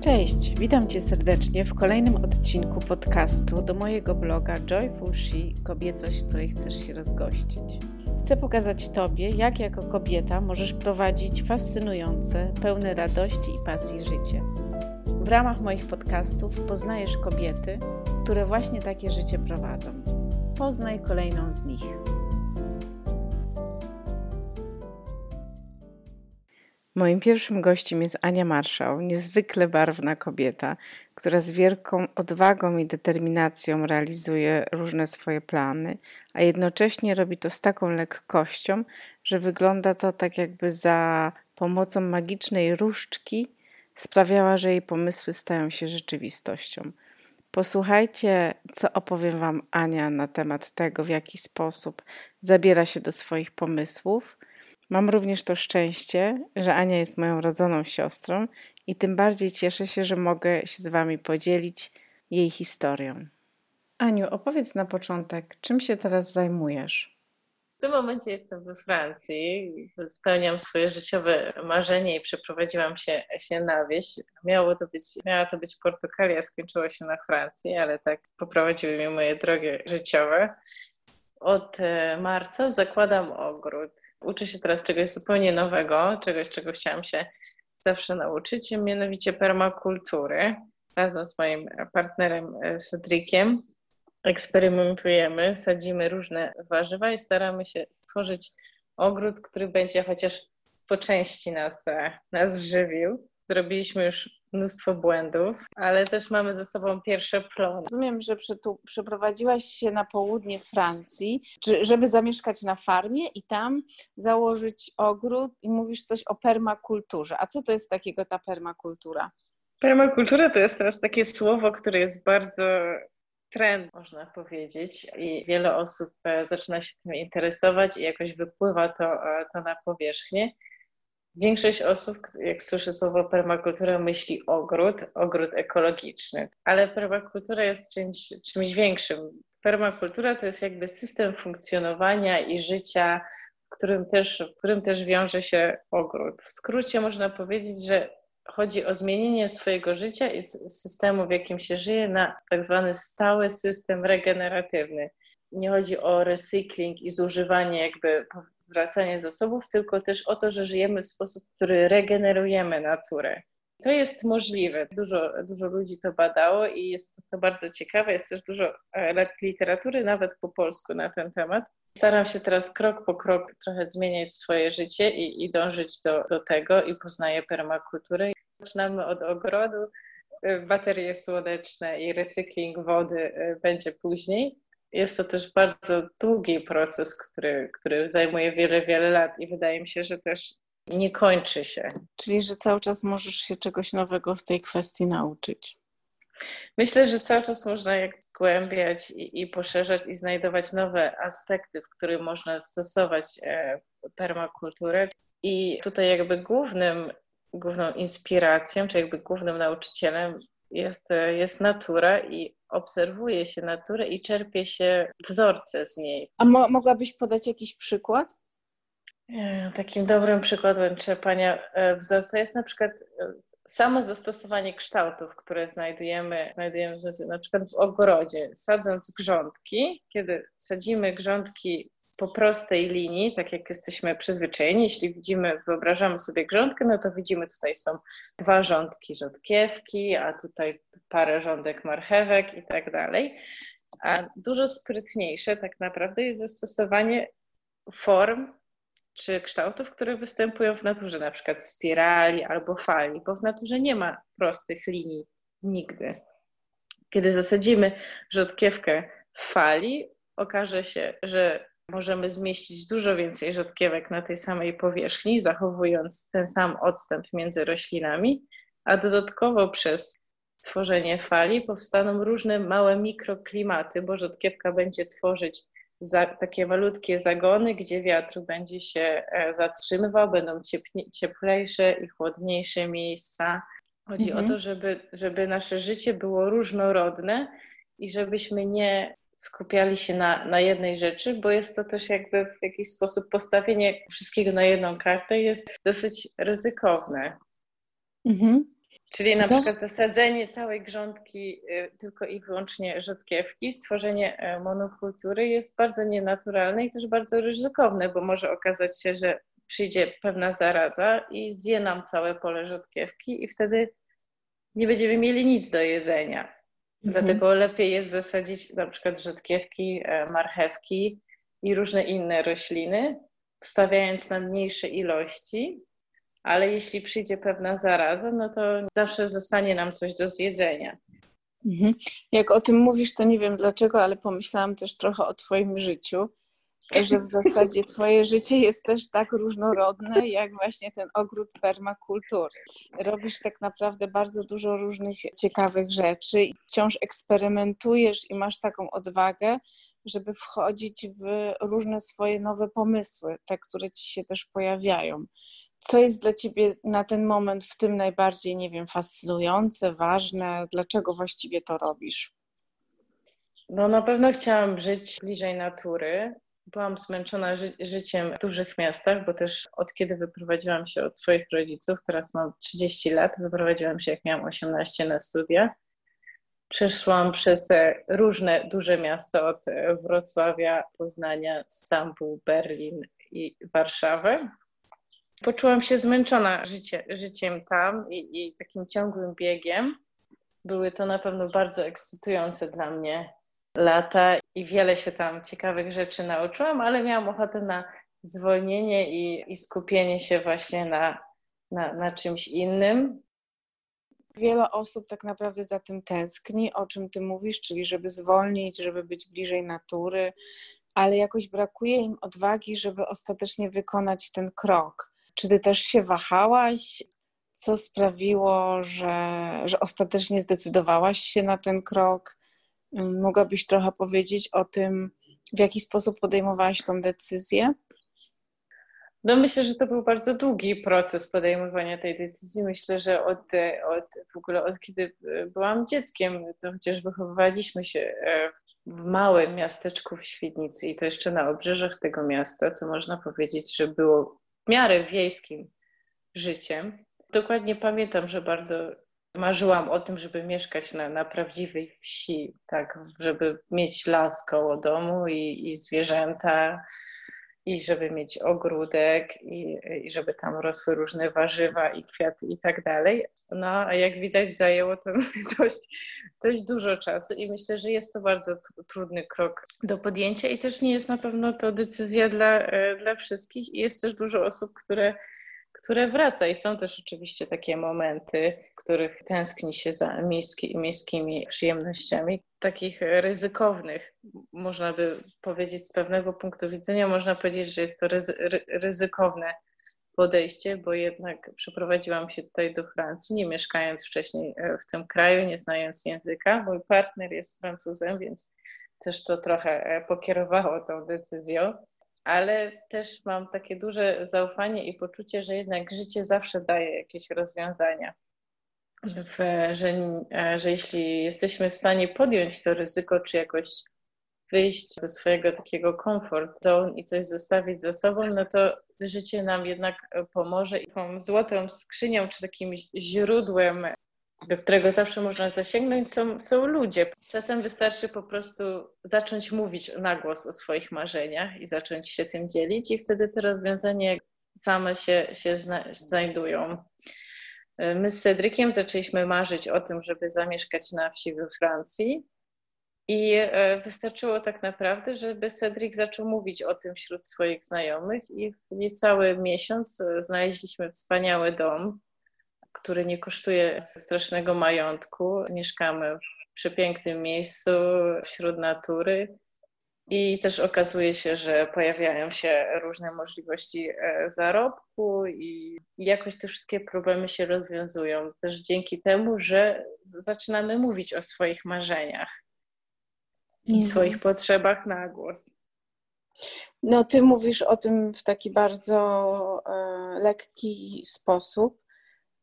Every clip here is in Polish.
Cześć, witam Cię serdecznie w kolejnym odcinku podcastu do mojego bloga Joyful She Kobiecość, której chcesz się rozgościć. Chcę pokazać Tobie, jak jako kobieta możesz prowadzić fascynujące, pełne radości i pasji życie. W ramach moich podcastów poznajesz kobiety, które właśnie takie życie prowadzą. Poznaj kolejną z nich. Moim pierwszym gościem jest Ania Marszał, niezwykle barwna kobieta, która z wielką odwagą i determinacją realizuje różne swoje plany, a jednocześnie robi to z taką lekkością, że wygląda to tak, jakby za pomocą magicznej różdżki sprawiała, że jej pomysły stają się rzeczywistością. Posłuchajcie, co opowiem Wam Ania na temat tego, w jaki sposób zabiera się do swoich pomysłów Mam również to szczęście, że Ania jest moją rodzoną siostrą i tym bardziej cieszę się, że mogę się z Wami podzielić jej historią. Aniu, opowiedz na początek, czym się teraz zajmujesz? W tym momencie jestem we Francji, spełniam swoje życiowe marzenie i przeprowadziłam się, się na wieś. Miało to być, miała to być Portugalia, skończyło się na Francji, ale tak poprowadziły mnie moje drogi życiowe. Od e, marca zakładam ogród uczę się teraz czegoś zupełnie nowego, czegoś, czego chciałam się zawsze nauczyć, mianowicie permakultury. Razem z moim partnerem e, Cedriciem eksperymentujemy, sadzimy różne warzywa i staramy się stworzyć ogród, który będzie chociaż po części nas, e, nas żywił. Zrobiliśmy już mnóstwo błędów, ale też mamy ze sobą pierwsze plony. Rozumiem, że przeprowadziłaś się na południe Francji, żeby zamieszkać na farmie i tam założyć ogród i mówisz coś o permakulturze. A co to jest takiego ta permakultura? Permakultura to jest teraz takie słowo, które jest bardzo trend, można powiedzieć, i wiele osób e, zaczyna się tym interesować i jakoś wypływa to, e, to na powierzchnię. Większość osób, jak słyszy słowo permakultura, myśli ogród, ogród ekologiczny, ale permakultura jest czymś, czymś większym. Permakultura to jest jakby system funkcjonowania i życia, w którym też, w którym też wiąże się ogród. W skrócie można powiedzieć, że chodzi o zmienienie swojego życia i systemu, w jakim się żyje, na tak zwany stały system regeneratywny nie chodzi o recykling i zużywanie, jakby zwracanie zasobów, tylko też o to, że żyjemy w sposób, który regenerujemy naturę. To jest możliwe. Dużo, dużo ludzi to badało i jest to bardzo ciekawe. Jest też dużo e, literatury, nawet po polsku, na ten temat. Staram się teraz krok po krok trochę zmieniać swoje życie i, i dążyć do, do tego i poznaję permakulturę. Zaczynamy od ogrodu, e, baterie słoneczne i recykling wody e, będzie później jest to też bardzo długi proces, który, który zajmuje wiele, wiele lat i wydaje mi się, że też nie kończy się. Czyli, że cały czas możesz się czegoś nowego w tej kwestii nauczyć. Myślę, że cały czas można jak zgłębiać i, i poszerzać i znajdować nowe aspekty, w których można stosować e, permakulturę. I tutaj jakby głównym, główną inspiracją, czy jakby głównym nauczycielem jest, e, jest natura i obserwuje się naturę i czerpie się wzorce z niej. A mo mogłabyś podać jakiś przykład? E, takim dobrym przykładem czerpania e, wzorca jest na przykład samo zastosowanie kształtów, które znajdujemy, znajdujemy na przykład w ogrodzie, sadząc grządki. Kiedy sadzimy grządki po prostej linii, tak jak jesteśmy przyzwyczajeni. Jeśli widzimy, wyobrażamy sobie grządkę, no to widzimy tutaj są dwa rządki rzodkiewki, a tutaj parę rządek marchewek i tak dalej. A dużo sprytniejsze tak naprawdę jest zastosowanie form czy kształtów, które występują w naturze, na przykład spirali albo fali, bo w naturze nie ma prostych linii nigdy. Kiedy zasadzimy rzodkiewkę w fali, okaże się, że możemy zmieścić dużo więcej rzodkiewek na tej samej powierzchni, zachowując ten sam odstęp między roślinami, a dodatkowo przez stworzenie fali powstaną różne małe mikroklimaty, bo rzodkiewka będzie tworzyć za, takie malutkie zagony, gdzie wiatr będzie się e, zatrzymywał, będą ciepnie, cieplejsze i chłodniejsze miejsca. Chodzi mhm. o to, żeby, żeby nasze życie było różnorodne i żebyśmy nie skupiali się na, na jednej rzeczy, bo jest to też jakby w jakiś sposób postawienie wszystkiego na jedną kartę jest dosyć ryzykowne. Mhm. Czyli na przykład zasadzenie całej grządki y, tylko i wyłącznie rzodkiewki, stworzenie e, monokultury jest bardzo nienaturalne i też bardzo ryzykowne, bo może okazać się, że przyjdzie pewna zaraza i zje nam całe pole rzodkiewki i wtedy nie będziemy mieli nic do jedzenia. Mhm. Dlatego lepiej jest zasadzić na przykład rzodkiewki, e, marchewki i różne inne rośliny, wstawiając na mniejsze ilości, ale jeśli przyjdzie pewna zaraza, no to zawsze zostanie nam coś do zjedzenia. Mhm. Jak o tym mówisz, to nie wiem dlaczego, ale pomyślałam też trochę o Twoim życiu, że w zasadzie Twoje życie jest też tak różnorodne, jak właśnie ten ogród permakultury. Robisz tak naprawdę bardzo dużo różnych ciekawych rzeczy, wciąż eksperymentujesz i masz taką odwagę, żeby wchodzić w różne swoje nowe pomysły, te, które ci się też pojawiają. Co jest dla ciebie na ten moment w tym najbardziej, nie wiem, fascynujące, ważne? Dlaczego właściwie to robisz? No na pewno chciałam żyć bliżej natury. Byłam zmęczona ży życiem w dużych miastach, bo też od kiedy wyprowadziłam się od swoich rodziców, teraz mam 30 lat, wyprowadziłam się jak miałam 18 na studia. Przeszłam przez różne duże miasta od Wrocławia, Poznania, Stambuł, Berlin i Warszawę. Poczułam się zmęczona życie, życiem tam i, i takim ciągłym biegiem. Były to na pewno bardzo ekscytujące dla mnie lata i wiele się tam ciekawych rzeczy nauczyłam, ale miałam ochotę na zwolnienie i, i skupienie się właśnie na, na, na czymś innym. Wiele osób tak naprawdę za tym tęskni, o czym ty mówisz, czyli żeby zwolnić, żeby być bliżej natury, ale jakoś brakuje im odwagi, żeby ostatecznie wykonać ten krok. Czy ty też się wahałaś? Co sprawiło, że, że ostatecznie zdecydowałaś się na ten krok? Mogłabyś trochę powiedzieć o tym, w jaki sposób podejmowałaś tą decyzję? No myślę, że to był bardzo długi proces podejmowania tej decyzji. Myślę, że od, od w ogóle od kiedy byłam dzieckiem, to chociaż wychowywaliśmy się e, w małym miasteczku w Świdnicy i to jeszcze na obrzeżach tego miasta, co można powiedzieć, że było w miarę wiejskim życiem. Dokładnie pamiętam, że bardzo marzyłam o tym, żeby mieszkać na, na prawdziwej wsi, tak, żeby mieć las koło domu i, i zwierzęta, i żeby mieć ogródek, i, i żeby tam rosły różne warzywa i kwiaty i tak dalej. No, a jak widać, zajęło to dość, dość dużo czasu i myślę, że jest to bardzo trudny krok do podjęcia i też nie jest na pewno to decyzja dla, e, dla wszystkich i jest też dużo osób, które które wraca. I są też oczywiście takie momenty, których tęskni się za miejski, miejskimi przyjemnościami, takich ryzykownych, można by powiedzieć z pewnego punktu widzenia, można powiedzieć, że jest to ryzykowne podejście, bo jednak przeprowadziłam się tutaj do Francji, nie mieszkając wcześniej e, w tym kraju, nie znając języka. Mój partner jest Francuzem, więc też to trochę e, pokierowało tą decyzją ale też mam takie duże zaufanie i poczucie, że jednak życie zawsze daje jakieś rozwiązania. W, że, że jeśli jesteśmy w stanie podjąć to ryzyko, czy jakoś wyjść ze swojego takiego comfort zone i coś zostawić za sobą, no to życie nam jednak pomoże i tą złotą skrzynią, czy takim źródłem do którego zawsze można zasięgnąć, są, są ludzie. Czasem wystarczy po prostu zacząć mówić na głos o swoich marzeniach i zacząć się tym dzielić, i wtedy te rozwiązania same się, się zna, znajdują. My z Cedrykiem zaczęliśmy marzyć o tym, żeby zamieszkać na wsi we Francji. I e, wystarczyło tak naprawdę, żeby Cedric zaczął mówić o tym wśród swoich znajomych, i w niecały miesiąc znaleźliśmy wspaniały dom który nie kosztuje strasznego majątku. Mieszkamy w przepięknym miejscu wśród natury. I też okazuje się, że pojawiają się różne możliwości e, zarobku i jakoś te wszystkie problemy się rozwiązują. Też dzięki temu, że zaczynamy mówić o swoich marzeniach i mhm. swoich potrzebach na głos. No, ty mówisz o tym w taki bardzo e, lekki sposób,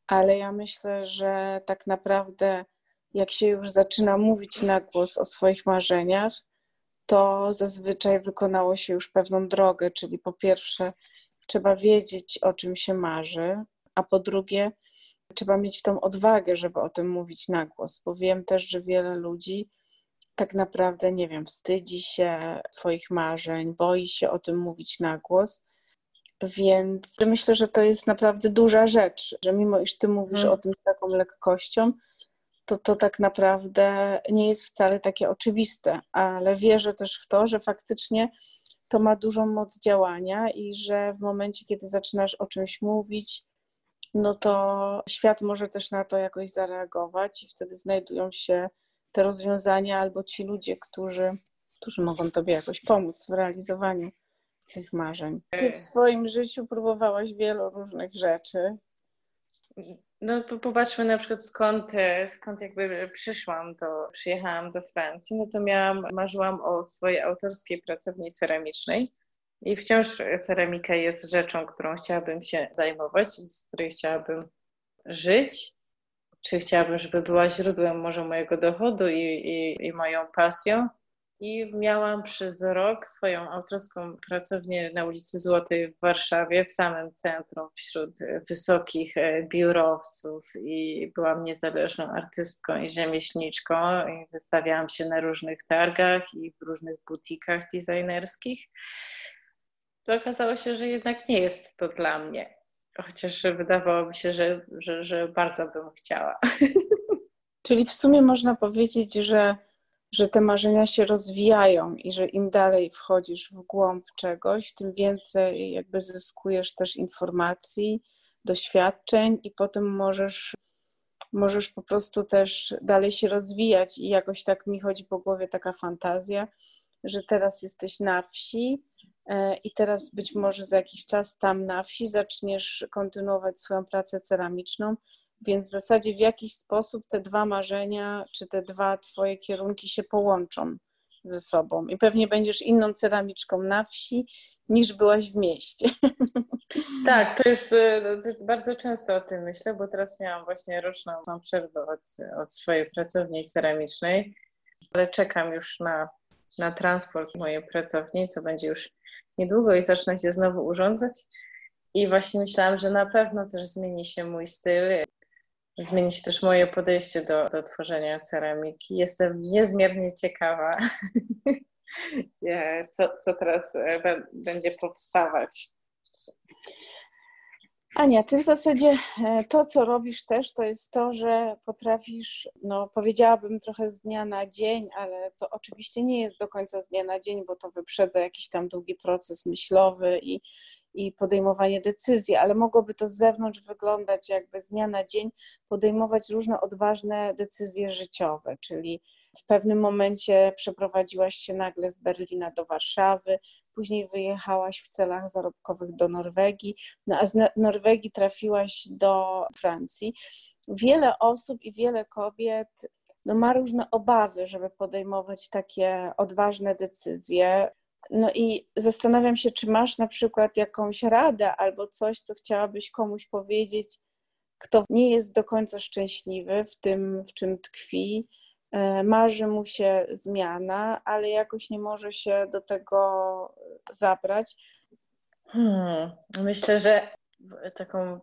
ale ja myślę, że tak naprawdę jak się już zaczyna mówić na głos o swoich marzeniach, to zazwyczaj wykonało się już pewną drogę, czyli po pierwsze trzeba wiedzieć, o czym się marzy, a po drugie trzeba mieć tą odwagę, żeby o tym mówić na głos, bo wiem też, że wiele ludzi tak naprawdę, nie wiem, wstydzi się swoich marzeń, boi się o tym mówić na głos. Więc myślę, że to jest naprawdę duża rzecz, że mimo iż ty mówisz hmm. o tym z taką lekkością, to to tak naprawdę nie jest wcale takie oczywiste, ale wierzę też w to, że faktycznie to ma dużą moc działania i że w momencie, kiedy zaczynasz o czymś mówić, no to świat może też na to jakoś zareagować i wtedy znajdują się te rozwiązania albo ci ludzie, którzy, którzy mogą tobie jakoś pomóc w realizowaniu tych marzeń. Ty w swoim życiu próbowałaś wielu różnych rzeczy. No popatrzmy na przykład skąd, skąd jakby przyszłam, to przyjechałam do Francji, no to miałam, marzyłam o swojej autorskiej pracowni ceramicznej i wciąż ceramika jest rzeczą, którą chciałabym się zajmować, z której chciałabym żyć, czy chciałabym, żeby była źródłem może mojego dochodu i, i, i moją pasją. I miałam przez rok swoją autorską pracownię na ulicy Złotej w Warszawie, w samym centrum, wśród wysokich e, biurowców i byłam niezależną artystką i rzemieślniczką i wystawiałam się na różnych targach i w różnych butikach designerskich. To okazało się, że jednak nie jest to dla mnie, chociaż wydawało mi się, że, że, że bardzo bym chciała. Czyli w sumie można powiedzieć, że że te marzenia się rozwijają i że im dalej wchodzisz w głąb czegoś, tym więcej jakby zyskujesz też informacji, doświadczeń i potem możesz, możesz po prostu też dalej się rozwijać. I jakoś tak mi chodzi po głowie taka fantazja, że teraz jesteś na wsi e, i teraz być może za jakiś czas tam na wsi zaczniesz kontynuować swoją pracę ceramiczną więc w zasadzie w jakiś sposób te dwa marzenia, czy te dwa Twoje kierunki się połączą ze sobą. I pewnie będziesz inną ceramiczką na wsi niż byłaś w mieście. Tak, to jest, e, to jest, bardzo często o tym myślę, bo teraz miałam właśnie roczną przerwę od, od swojej pracowni ceramicznej, ale czekam już na, na transport mojej pracowni, co będzie już niedługo i zacznę się znowu urządzać. I właśnie myślałam, że na pewno też zmieni się mój styl zmieni się też moje podejście do, do tworzenia ceramiki. Jestem niezmiernie ciekawa, co, co teraz e, będzie powstawać. Ania, ty w zasadzie e, to, co robisz też, to jest to, że potrafisz, no powiedziałabym trochę z dnia na dzień, ale to oczywiście nie jest do końca z dnia na dzień, bo to wyprzedza jakiś tam długi proces myślowy i, i podejmowanie decyzji, ale mogłoby to z zewnątrz wyglądać jakby z dnia na dzień podejmować różne odważne decyzje życiowe, czyli w pewnym momencie przeprowadziłaś się nagle z Berlina do Warszawy, później wyjechałaś w celach zarobkowych do Norwegii, no a z Norwegii trafiłaś do Francji. Wiele osób i wiele kobiet no, ma różne obawy, żeby podejmować takie odważne decyzje. No i zastanawiam się, czy masz na przykład jakąś radę albo coś, co chciałabyś komuś powiedzieć, kto nie jest do końca szczęśliwy w tym, w czym tkwi, e, marzy mu się zmiana, ale jakoś nie może się do tego zabrać. Hmm, myślę, że taką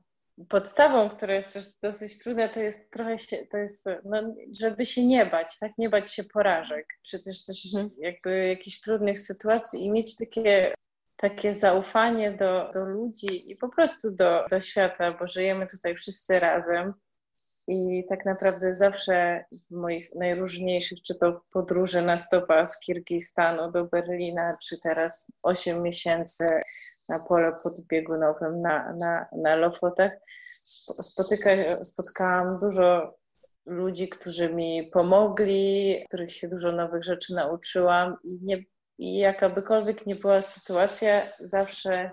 podstawą, która jest też dosyć trudna, to jest trochę się, to jest, no, żeby się nie bać, tak, nie bać się porażek, czy też też mhm. jakby jakichś trudnych sytuacji i mieć takie, takie zaufanie do, do ludzi i po prostu do, do świata, bo żyjemy tutaj wszyscy razem i tak naprawdę zawsze w moich najróżniejszych, czy to w podróży na stopa z Kirgistanu do Berlina, czy teraz 8 miesięcy na pole podbiegunowym na, na, na Lofotach, spotyka, spotkałam dużo ludzi, którzy mi pomogli, których się dużo nowych rzeczy nauczyłam i, nie, i jakabykolwiek nie była sytuacja, zawsze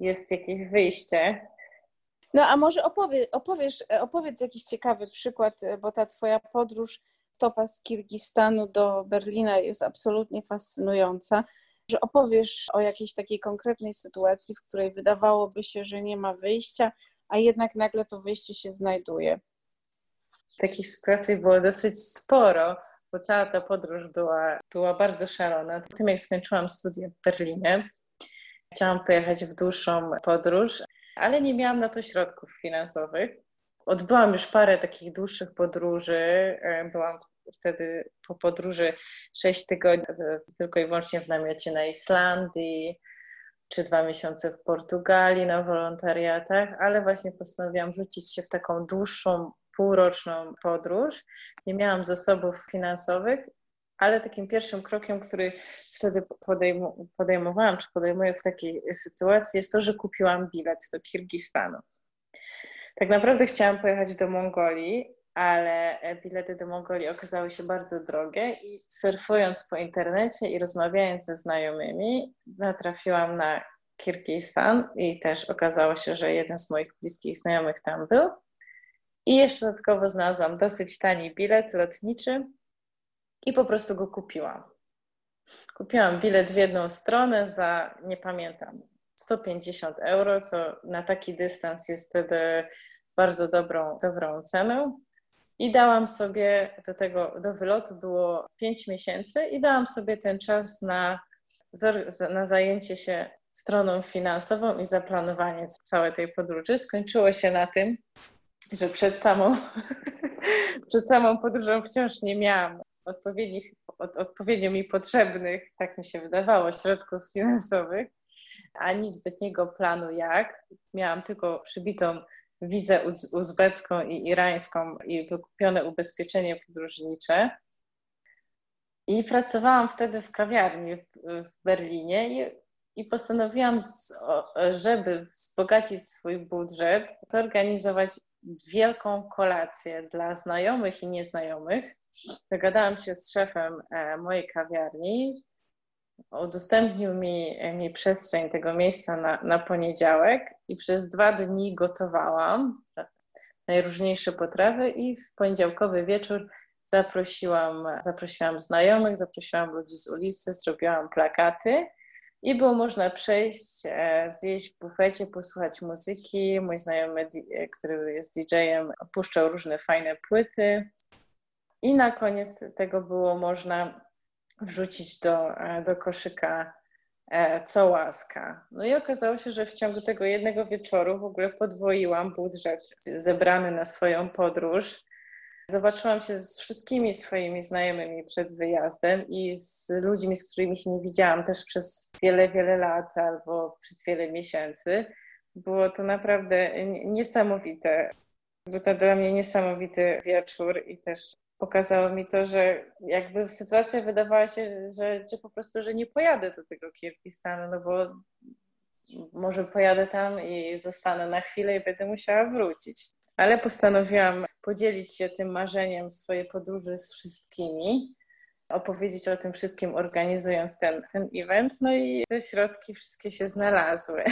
jest jakieś wyjście. No a może opowie, opowiesz, opowiedz jakiś ciekawy przykład, bo ta twoja podróż topa z Kirgistanu do Berlina jest absolutnie fascynująca że opowiesz o jakiejś takiej konkretnej sytuacji, w której wydawałoby się, że nie ma wyjścia, a jednak nagle to wyjście się znajduje. Takich sytuacji było dosyć sporo, bo cała ta podróż była, była bardzo szalona. Po tym, jak skończyłam studia w Berlinie, chciałam pojechać w dłuższą podróż, ale nie miałam na to środków finansowych. Odbyłam już parę takich dłuższych podróży. E, byłam wtedy po podróży 6 tygodni tylko i wyłącznie w namiocie na Islandii, czy dwa miesiące w Portugalii na wolontariatach, ale właśnie postanowiłam rzucić się w taką dłuższą, półroczną podróż. Nie miałam zasobów finansowych, ale takim pierwszym krokiem, który wtedy podejmowałam, czy podejmuję w takiej sytuacji, jest to, że kupiłam bilet do Kirgistanu. Tak naprawdę chciałam pojechać do Mongolii, ale bilety do Mongolii okazały się bardzo drogie i surfując po internecie i rozmawiając ze znajomymi, natrafiłam na Kirgistan i też okazało się, że jeden z moich bliskich znajomych tam był. I jeszcze dodatkowo znalazłam dosyć tani bilet lotniczy i po prostu go kupiłam. Kupiłam bilet w jedną stronę za, nie pamiętam, 150 euro, co na taki dystans jest wtedy bardzo dobrą, dobrą ceną. I dałam sobie do tego, do wylotu było 5 miesięcy i dałam sobie ten czas na, na zajęcie się stroną finansową i zaplanowanie całej tej podróży. Skończyło się na tym, że przed samą, przed samą podróżą wciąż nie miałam odpowiednich, od, odpowiednio mi potrzebnych, tak mi się wydawało, środków finansowych, ani zbytniego planu jak. Miałam tylko przybitą wizę uzbecką i irańską i wykupione ubezpieczenie podróżnicze. I pracowałam wtedy w kawiarni w, w Berlinie i, i postanowiłam, z, żeby wzbogacić swój budżet, zorganizować wielką kolację dla znajomych i nieznajomych. Dogadałam się z szefem e, mojej kawiarni, udostępnił mi, mi przestrzeń tego miejsca na, na poniedziałek i przez dwa dni gotowałam najróżniejsze potrawy i w poniedziałkowy wieczór zaprosiłam, zaprosiłam znajomych, zaprosiłam ludzi z ulicy, zrobiłam plakaty i było można przejść, e, zjeść w bufecie, posłuchać muzyki. Mój znajomy, który jest DJ-em, opuszczał różne fajne płyty. I na koniec tego było można wrzucić do, e, do koszyka e, co łaska. No i okazało się, że w ciągu tego jednego wieczoru w ogóle podwoiłam budżet zebrany na swoją podróż. Zobaczyłam się z wszystkimi swoimi znajomymi przed wyjazdem i z ludźmi, z którymi się nie widziałam też przez wiele, wiele lat albo przez wiele miesięcy. Było to naprawdę niesamowite. Był to dla mnie niesamowity wieczór i też pokazało mi to, że jakby sytuacja wydawała się, że, że po prostu, że nie pojadę do tego Kirgistanu, no bo może pojadę tam i zostanę na chwilę i będę musiała wrócić. Ale postanowiłam podzielić się tym marzeniem swojej podróży z wszystkimi, opowiedzieć o tym wszystkim, organizując ten, ten event. No i te środki wszystkie się znalazły.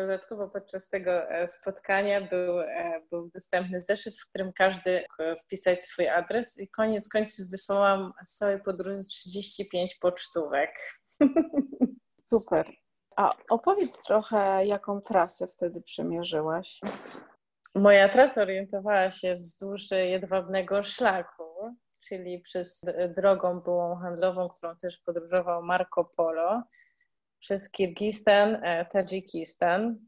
Dodatkowo podczas tego e, spotkania był, e, był dostępny zeszyt, w którym każdy wpisać swój adres i koniec końców wysłałam z całej podróży 35 pocztówek. Super. A opowiedz trochę, jaką trasę wtedy przemierzyłaś? Moja trasa orientowała się wzdłuż jedwabnego szlaku, czyli przez drogą byłą handlową, którą też podróżował Marco Polo przez Kirgistan, e, Tadżykistan,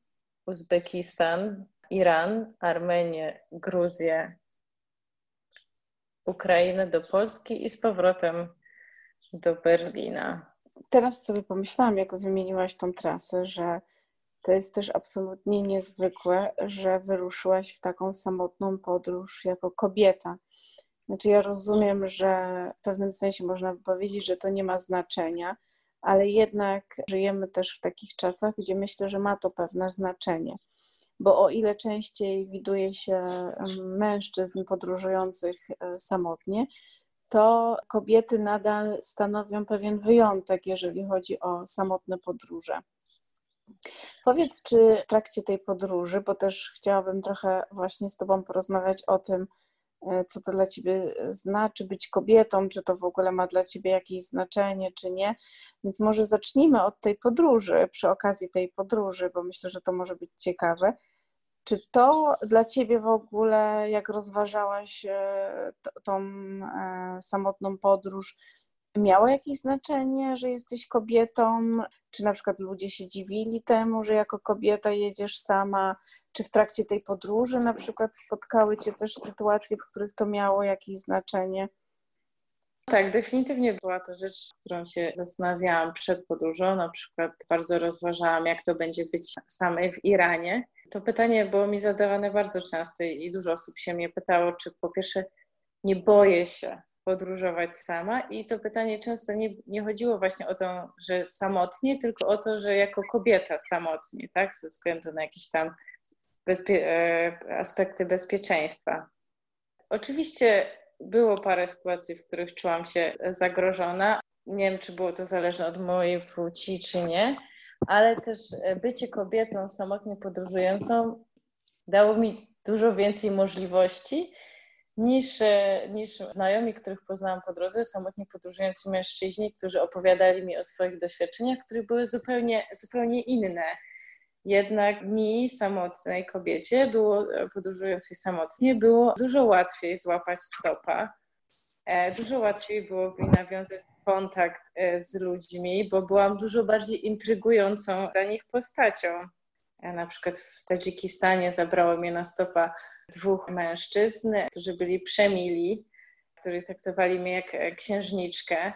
Uzbekistan, Iran, Armenię, Gruzję, Ukrainę do Polski i z powrotem do Berlina. Teraz sobie pomyślałam, jak wymieniłaś tą trasę, że to jest też absolutnie niezwykłe, że wyruszyłaś w taką samotną podróż jako kobieta. Znaczy, ja rozumiem, że w pewnym sensie można powiedzieć, że to nie ma znaczenia, ale jednak żyjemy też w takich czasach, gdzie myślę, że ma to pewne znaczenie. Bo o ile częściej widuje się mężczyzn podróżujących e, samotnie, to kobiety nadal stanowią pewien wyjątek, jeżeli chodzi o samotne podróże. Powiedz, czy w trakcie tej podróży, bo też chciałabym trochę właśnie z Tobą porozmawiać o tym, co to dla ciebie znaczy być kobietą, czy to w ogóle ma dla ciebie jakieś znaczenie, czy nie. Więc może zacznijmy od tej podróży, przy okazji tej podróży, bo myślę, że to może być ciekawe. Czy to dla ciebie w ogóle, jak rozważałaś e, tą e, samotną podróż, miało jakieś znaczenie, że jesteś kobietą? Czy na przykład ludzie się dziwili temu, że jako kobieta jedziesz sama? Czy w trakcie tej podróży na przykład spotkały Cię też sytuacje, w których to miało jakieś znaczenie? Tak, definitywnie była to rzecz, którą się zastanawiałam przed podróżą. Na przykład bardzo rozważałam, jak to będzie być samej w Iranie. To pytanie było mi zadawane bardzo często i dużo osób się mnie pytało, czy po pierwsze nie boję się podróżować sama i to pytanie często nie, nie chodziło właśnie o to, że samotnie, tylko o to, że jako kobieta samotnie, tak, ze względu na jakieś tam bezpie e, aspekty bezpieczeństwa. Oczywiście było parę sytuacji, w których czułam się zagrożona. Nie wiem, czy było to zależne od mojej płci, czy nie, ale też bycie kobietą samotnie podróżującą dało mi dużo więcej możliwości niż, niż znajomi, których poznałam po drodze, samotnie podróżujący mężczyźni, którzy opowiadali mi o swoich doświadczeniach, które były zupełnie, zupełnie inne. Jednak mi, samotnej kobiecie, było, podróżującej samotnie, było dużo łatwiej złapać stopa. E, dużo łatwiej było mi nawiązać kontakt e, z ludźmi, bo byłam dużo bardziej intrygującą dla nich postacią. Ja na przykład w Tadżykistanie zabrało mnie na stopa dwóch mężczyzn, którzy byli przemili, którzy traktowali mnie jak e, księżniczkę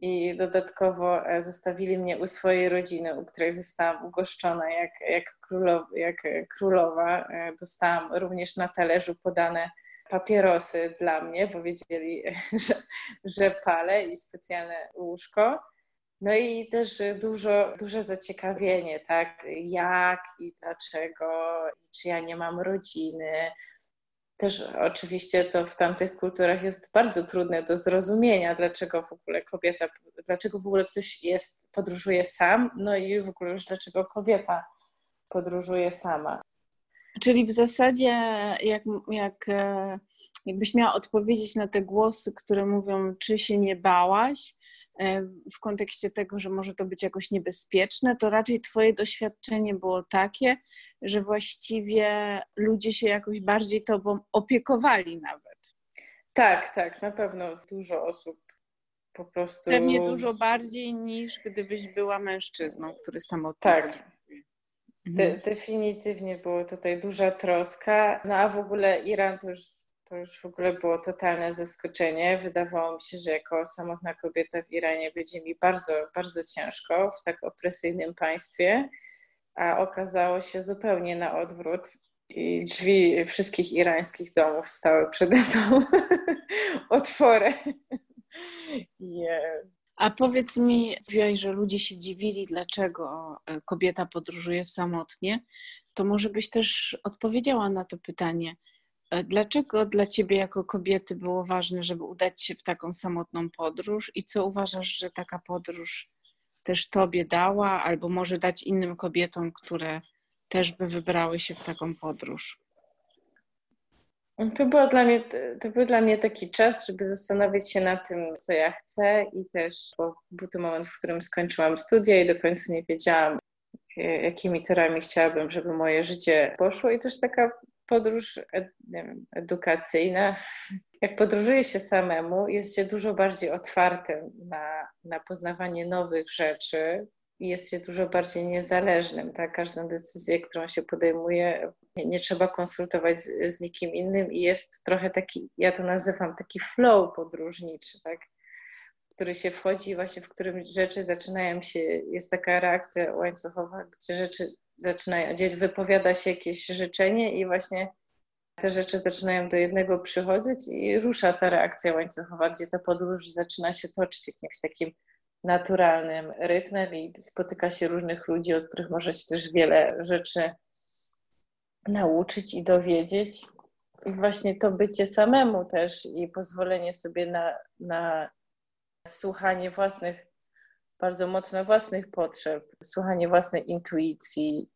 i dodatkowo e, zostawili mnie u swojej rodziny, u której zostałam ugoszczona jak, jak, królow, jak królowa. E, dostałam również na talerzu podane papierosy dla mnie, bo wiedzieli, że, że palę i specjalne łóżko. No i też dużo, duże zaciekawienie, tak, jak i dlaczego, czy ja nie mam rodziny, też oczywiście to w tamtych kulturach jest bardzo trudne do zrozumienia, dlaczego w ogóle kobieta, dlaczego w ogóle ktoś jest, podróżuje sam, no i w ogóle już dlaczego kobieta podróżuje sama. Czyli w zasadzie, jak, jak, e, jakbyś miała odpowiedzieć na te głosy, które mówią, czy się nie bałaś, w kontekście tego, że może to być jakoś niebezpieczne, to raczej Twoje doświadczenie było takie, że właściwie ludzie się jakoś bardziej Tobą opiekowali nawet. Tak, tak, na pewno dużo osób po prostu. Pewnie dużo bardziej niż gdybyś była mężczyzną, który samotnie. Tak. De definitywnie było tutaj duża troska. No a w ogóle Iran to już, to już w ogóle było totalne zaskoczenie. Wydawało mi się, że jako samotna kobieta w Iranie będzie mi bardzo, bardzo ciężko w tak opresyjnym państwie, a okazało się zupełnie na odwrót. I drzwi wszystkich irańskich domów stały przede mną otworem. Yeah. A powiedz mi, mówiłaś, że ludzie się dziwili, dlaczego e, kobieta podróżuje samotnie. To może byś też odpowiedziała na to pytanie. Dlaczego dla ciebie jako kobiety było ważne, żeby udać się w taką samotną podróż i co uważasz, że taka podróż też tobie dała, albo może dać innym kobietom, które też by wybrały się w taką podróż? To, było dla mnie, to był dla mnie taki czas, żeby zastanowić się nad tym, co ja chcę i też, bo był to moment, w którym skończyłam studia i do końca nie wiedziałam, e, jakimi torami chciałabym, żeby moje życie poszło i też taka podróż ed, wiem, edukacyjna. Jak podróżuje się samemu, jest się dużo bardziej otwartym na, na poznawanie nowych rzeczy, jest się dużo bardziej niezależnym. Tak? Każdą decyzję, którą się podejmuje, nie, nie trzeba konsultować z, z, nikim innym i jest trochę taki, ja to nazywam taki flow podróżniczy, tak? który się wchodzi, właśnie w którym rzeczy zaczynają się, jest taka reakcja łańcuchowa, gdzie rzeczy zaczynają dziać, wypowiada się jakieś życzenie i właśnie te rzeczy zaczynają do jednego przychodzić i rusza ta reakcja łańcuchowa, gdzie ta podróż zaczyna się toczyć jakimś takim naturalnym rytmem i spotyka się różnych ludzi, od których może się też wiele rzeczy nauczyć i dowiedzieć. I właśnie to bycie samemu też i pozwolenie sobie na, na słuchanie własnych, bardzo mocno własnych potrzeb, słuchanie własnej intuicji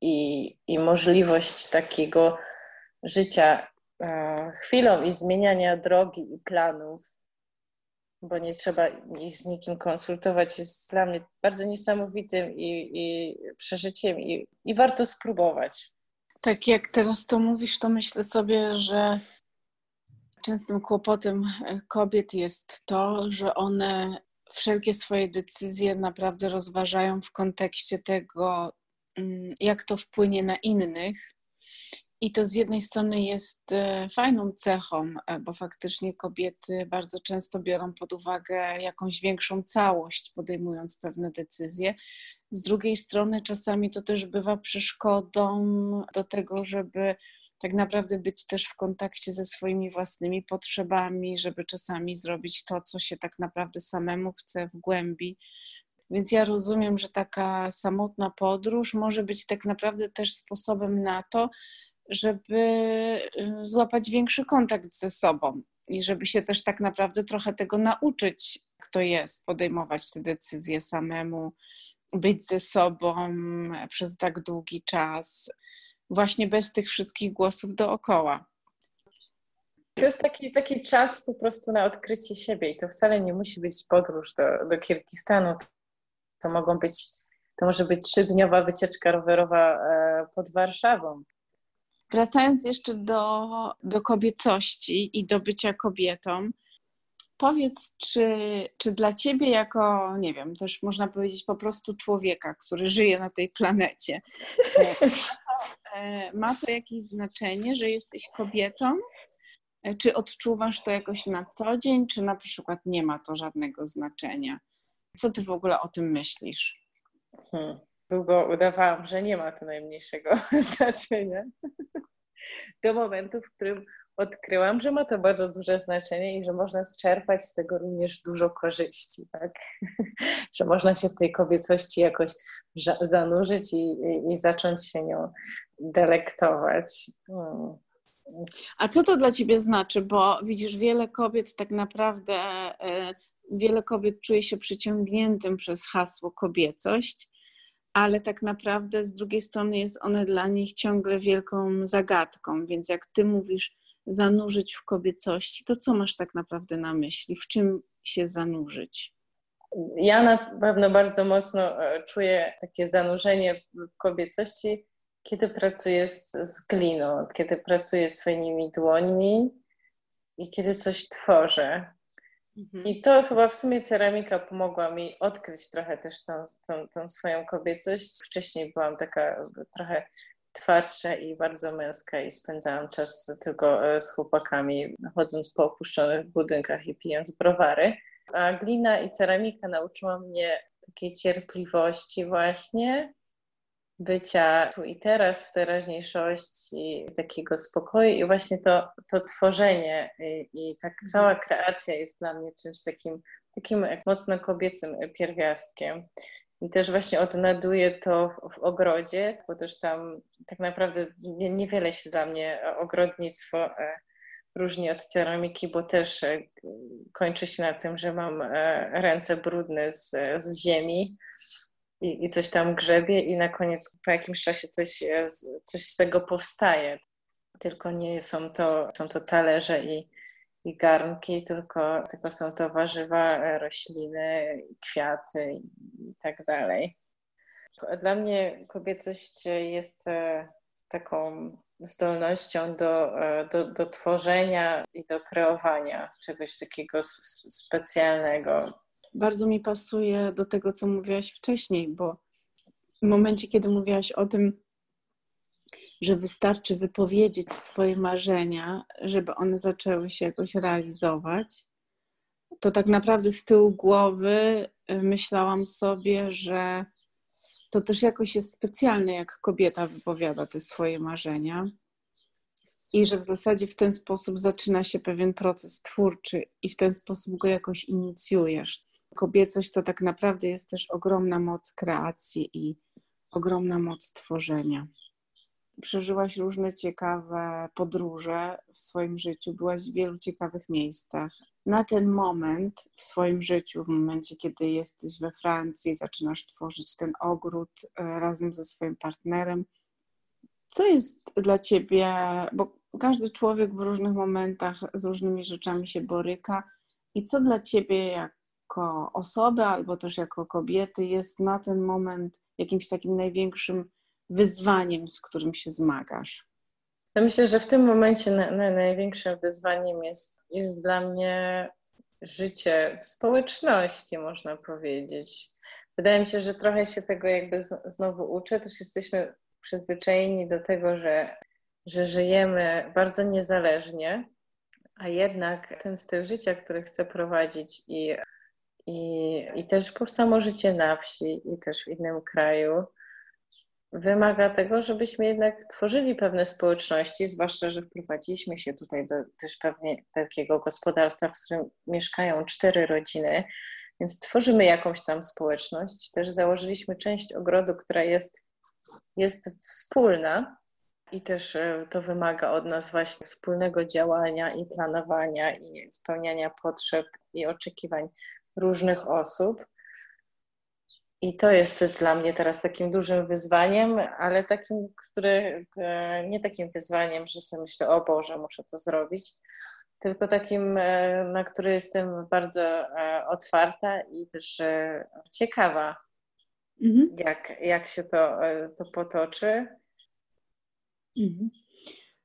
i, i możliwość takiego życia e, chwilą i zmieniania drogi i planów bo nie trzeba ich z nikim konsultować, jest dla mnie bardzo niesamowitym i, i przeżyciem i, i warto spróbować. Tak, jak teraz to mówisz, to myślę sobie, że częstym kłopotem kobiet jest to, że one wszelkie swoje decyzje naprawdę rozważają w kontekście tego, mm, jak to wpłynie na innych, I to z jednej strony jest e, fajną cechą, e, bo faktycznie kobiety bardzo często biorą pod uwagę jakąś większą całość, podejmując pewne decyzje. Z drugiej strony, czasami to też bywa przeszkodą do tego, żeby tak naprawdę być też w kontakcie ze swoimi własnymi potrzebami, żeby czasami zrobić to, co się tak naprawdę samemu chce w głębi. Więc ja rozumiem, że taka samotna podróż może być tak naprawdę też sposobem na to, żeby y, złapać większy kontakt ze sobą i żeby się też tak naprawdę trochę tego nauczyć, kto jest, podejmować te decyzje samemu, być ze sobą przez tak długi czas, właśnie bez tych wszystkich głosów dookoła. To jest taki, taki czas po prostu na odkrycie siebie i to wcale nie musi być podróż do, do Kirgistanu. To mogą być, to może być trzydniowa wycieczka rowerowa e, pod Warszawą. Wracając jeszcze do, do kobiecości i do bycia kobietą, powiedz, czy, czy dla ciebie, jako, nie wiem, też można powiedzieć po prostu człowieka, który żyje na tej planecie, e, ma to jakieś znaczenie, że jesteś kobietą? E, czy odczuwasz to jakoś na co dzień, czy na przykład nie ma to żadnego znaczenia? Co ty w ogóle o tym myślisz? Hmm długo udawałam, że nie ma to najmniejszego znaczenia. Do momentu, w którym odkryłam, że ma to bardzo duże znaczenie i że można czerpać z tego również dużo korzyści, tak? że można się w tej kobiecości jakoś zanurzyć i, i, i zacząć się nią delektować. Hmm. A co to dla ciebie znaczy? Bo widzisz, wiele kobiet tak naprawdę, e, wiele kobiet czuje się przyciągniętym przez hasło kobiecość ale tak naprawdę z drugiej strony jest one dla nich ciągle wielką zagadką. Więc jak ty mówisz zanurzyć w kobiecości, to co masz tak naprawdę na myśli? W czym się zanurzyć? Ja na pewno bardzo mocno e, czuję takie zanurzenie w kobiecości, kiedy pracuję z, z gliną, kiedy pracuję swoimi dłońmi i kiedy coś tworzę. Mhm. I to chyba w sumie ceramika pomogła mi odkryć trochę też tą, tą, tą swoją kobiecość. Wcześniej byłam taka trochę twardsza i bardzo męska i spędzałam czas tylko e, z chłopakami, chodząc po opuszczonych budynkach i pijąc browary. A glina i ceramika nauczyła mnie takiej cierpliwości właśnie, bycia tu i teraz, w teraźniejszości, takiego spokoju i właśnie to, to tworzenie i, i tak mhm. cała kreacja jest dla mnie czymś takim, takim mocno kobiecym pierwiastkiem. I też właśnie odnajduję to w, ogrodzie, bo też tam tak naprawdę niewiele się dla mnie ogrodnictwo e, różni od ceramiki, bo też e, kończy się na tym, że mam e, ręce brudne z, z ziemi i, i coś tam grzebie i na koniec po jakimś czasie coś, e, coś z tego powstaje. Tylko nie są to, są to talerze i, i garnki, tylko, tylko są to warzywa, e, rośliny, kwiaty i tak dalej. Dla mnie kobiecość jest e, taką zdolnością do, do, do tworzenia i do kreowania czegoś takiego specjalnego, bardzo mi pasuje do tego, co mówiłaś wcześniej, bo w momencie, kiedy mówiłaś o tym, że wystarczy wypowiedzieć swoje marzenia, żeby one zaczęły się jakoś realizować, to tak naprawdę z tyłu głowy y, myślałam sobie, że to też jakoś jest specjalne, jak kobieta wypowiada te swoje marzenia. I że w zasadzie w ten sposób zaczyna się pewien proces twórczy i w ten sposób go jakoś inicjujesz kobiecość to tak naprawdę jest też ogromna moc kreacji i ogromna moc tworzenia. Przeżyłaś różne ciekawe podróże w swoim życiu, byłaś w wielu ciekawych miejscach. Na ten moment w swoim życiu, w momencie, kiedy jesteś we Francji, zaczynasz tworzyć ten ogród e, razem ze swoim partnerem, co jest dla ciebie, bo każdy człowiek w różnych momentach z różnymi rzeczami się boryka, i co dla ciebie, jak jako osoby albo też jako kobiety jest na ten moment jakimś takim największym wyzwaniem, z którym się zmagasz? Ja myślę, że w tym momencie na, na największym wyzwaniem jest, jest dla mnie życie w społeczności, można powiedzieć. Wydaje mi się, że trochę się tego jakby znowu uczę. Też jesteśmy przyzwyczajeni do tego, że że żyjemy bardzo niezależnie, a jednak ten styl życia, który chcę prowadzić i, i, i też po samo życie na wsi i też w innym kraju, wymaga tego, żebyśmy jednak tworzyli pewne społeczności, zwłaszcza, że wprowadziliśmy się tutaj do też pewnie takiego gospodarstwa, w którym mieszkają cztery rodziny, więc tworzymy jakąś tam społeczność. Też założyliśmy część ogrodu, która jest, jest wspólna i też e, to wymaga od nas właśnie wspólnego działania i planowania i spełniania potrzeb i oczekiwań różnych osób. I to jest dla mnie teraz takim dużym wyzwaniem, ale takim, które e, nie takim wyzwaniem, że sobie myślę, o Boże, muszę to zrobić, tylko takim, e, na który jestem bardzo e, otwarta i też ciekawa, mhm. jak, jak się to, to potoczy. Mhm.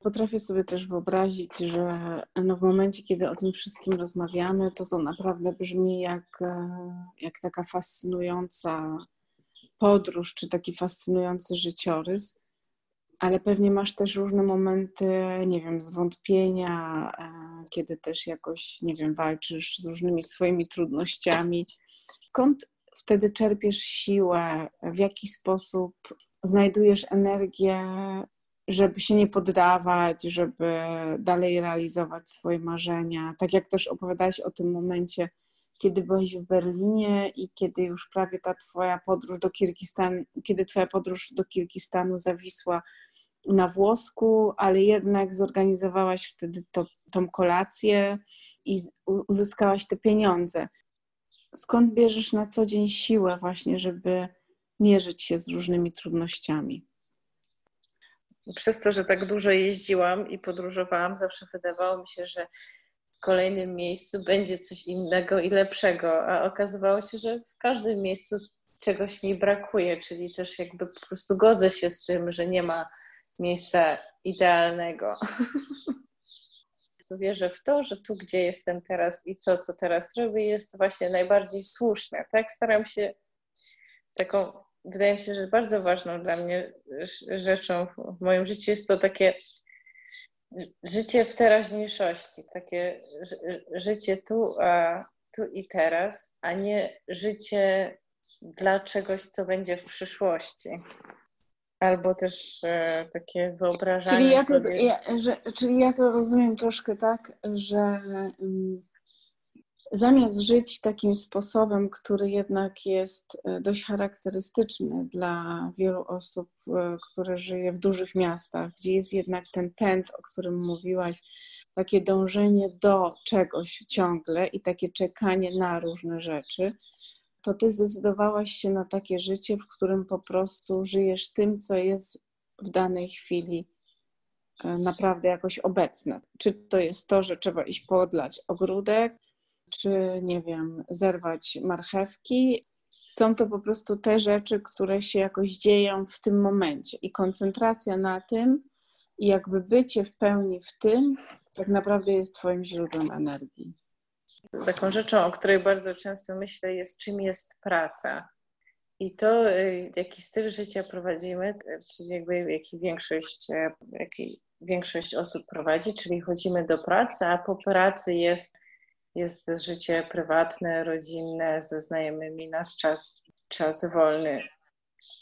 Potrafię sobie też wyobrazić, że no w momencie, kiedy o tym wszystkim rozmawiamy, to to naprawdę brzmi jak, jak taka fascynująca podróż, czy taki fascynujący życiorys, ale pewnie masz też różne momenty, nie wiem, zwątpienia, e, kiedy też jakoś, nie wiem, walczysz z różnymi swoimi trudnościami. Skąd wtedy czerpiesz siłę? W jaki sposób znajdujesz energię żeby się nie poddawać, żeby dalej realizować swoje marzenia. Tak jak też opowiadałaś o tym momencie, kiedy byłeś w Berlinie i kiedy już prawie ta twoja podróż do Kirgistanu, kiedy twoja podróż do Kirgistanu zawisła na włosku, ale jednak zorganizowałaś wtedy to, tą kolację i uzyskałaś te pieniądze. Skąd bierzesz na co dzień siłę właśnie, żeby mierzyć się z różnymi trudnościami? Przez to, że tak dużo jeździłam i podróżowałam, zawsze wydawało mi się, że w kolejnym miejscu będzie coś innego i lepszego, a okazywało się, że w każdym miejscu czegoś mi brakuje, czyli też jakby po prostu godzę się z tym, że nie ma miejsca idealnego. Wierzę w to, że tu, gdzie jestem teraz i to, co teraz robię, jest właśnie najbardziej słuszne. Tak staram się taką wydaje mi się, że bardzo ważną dla mnie rzeczą w moim życiu jest to takie życie w teraźniejszości, takie życie tu, a, tu i teraz, a nie życie dla czegoś, co będzie w przyszłości. Albo też e, takie wyobrażanie czyli ja to, sobie... Ja, że, czyli ja to rozumiem troszkę tak, że um, zamiast żyć takim sposobem, który jednak jest e, dość charakterystyczny dla wielu osób, które żyje w dużych miastach, gdzie jest jednak ten pęd, o którym mówiłaś, takie dążenie do czegoś ciągle i takie czekanie na różne rzeczy, to ty zdecydowałaś się na takie życie, w którym po prostu żyjesz tym, co jest w danej chwili e, naprawdę jakoś obecne. Czy to jest to, że trzeba iść podlać ogródek, czy nie wiem, zerwać marchewki. Są to po prostu te rzeczy, które się jakoś dzieją w tym momencie i koncentracja na tym i jakby bycie w pełni w tym tak naprawdę jest Twoim źródłem energii. Taką rzeczą, o której bardzo często myślę, jest czym jest praca. I to, y, jaki styl życia prowadzimy, czyli jakby jaki większość, e, jaki większość osób prowadzi, czyli chodzimy do pracy, a po pracy jest jest życie prywatne, rodzinne, ze znajomymi, nasz czas, czas wolny.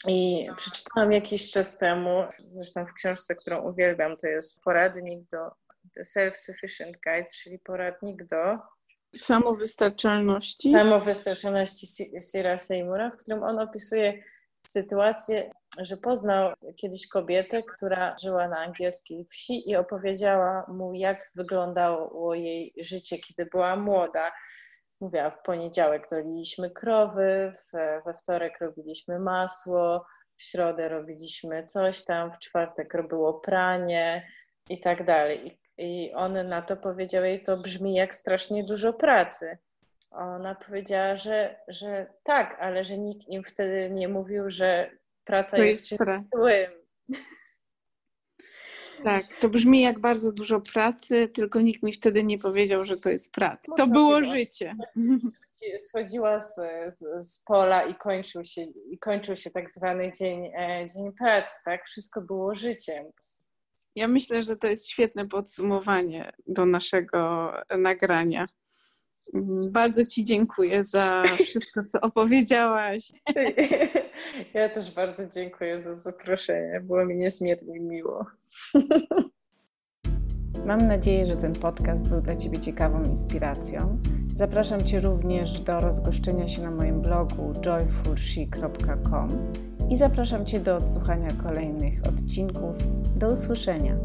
I przeczytałam jakiś czas temu, zresztą w książce, którą uwielbiam, to jest poradnik do The Self-Sufficient Guide, czyli poradnik do samowystarczalności. Samowystarczalności Sira Seymoura, w którym on opisuje sytuację, że poznał kiedyś kobietę, która żyła na angielskiej wsi i opowiedziała mu, jak wyglądało jej życie, kiedy była młoda. Mówiła, w poniedziałek doliliśmy krowy, we wtorek robiliśmy masło, w środę robiliśmy coś tam, w czwartek robiło pranie i tak dalej. I on na to powiedział jej, to brzmi jak strasznie dużo pracy. Ona powiedziała, że, że tak, ale że nikt im wtedy nie mówił, że praca to jest, jest złym. Tak, to brzmi jak bardzo dużo pracy, tylko nikt mi wtedy nie powiedział, że to jest praca. To było życie. Schodziła z, z, pola i kończył, się, i kończył się tak zwany dzień, e, dzień pracy, tak? Wszystko było życiem. Ja myślę, że to jest świetne podsumowanie do naszego nagrania. Bardzo Ci dziękuję za wszystko, co opowiedziałaś. Ja też bardzo dziękuję za zaproszenie. Było mi niezmiernie miło. Mam nadzieję, że ten podcast był dla Ciebie ciekawą inspiracją. Zapraszam Cię również do rozgoszczenia się na moim blogu joyfulshe.com i zapraszam Cię do odsłuchania kolejnych odcinków. Do usłyszenia.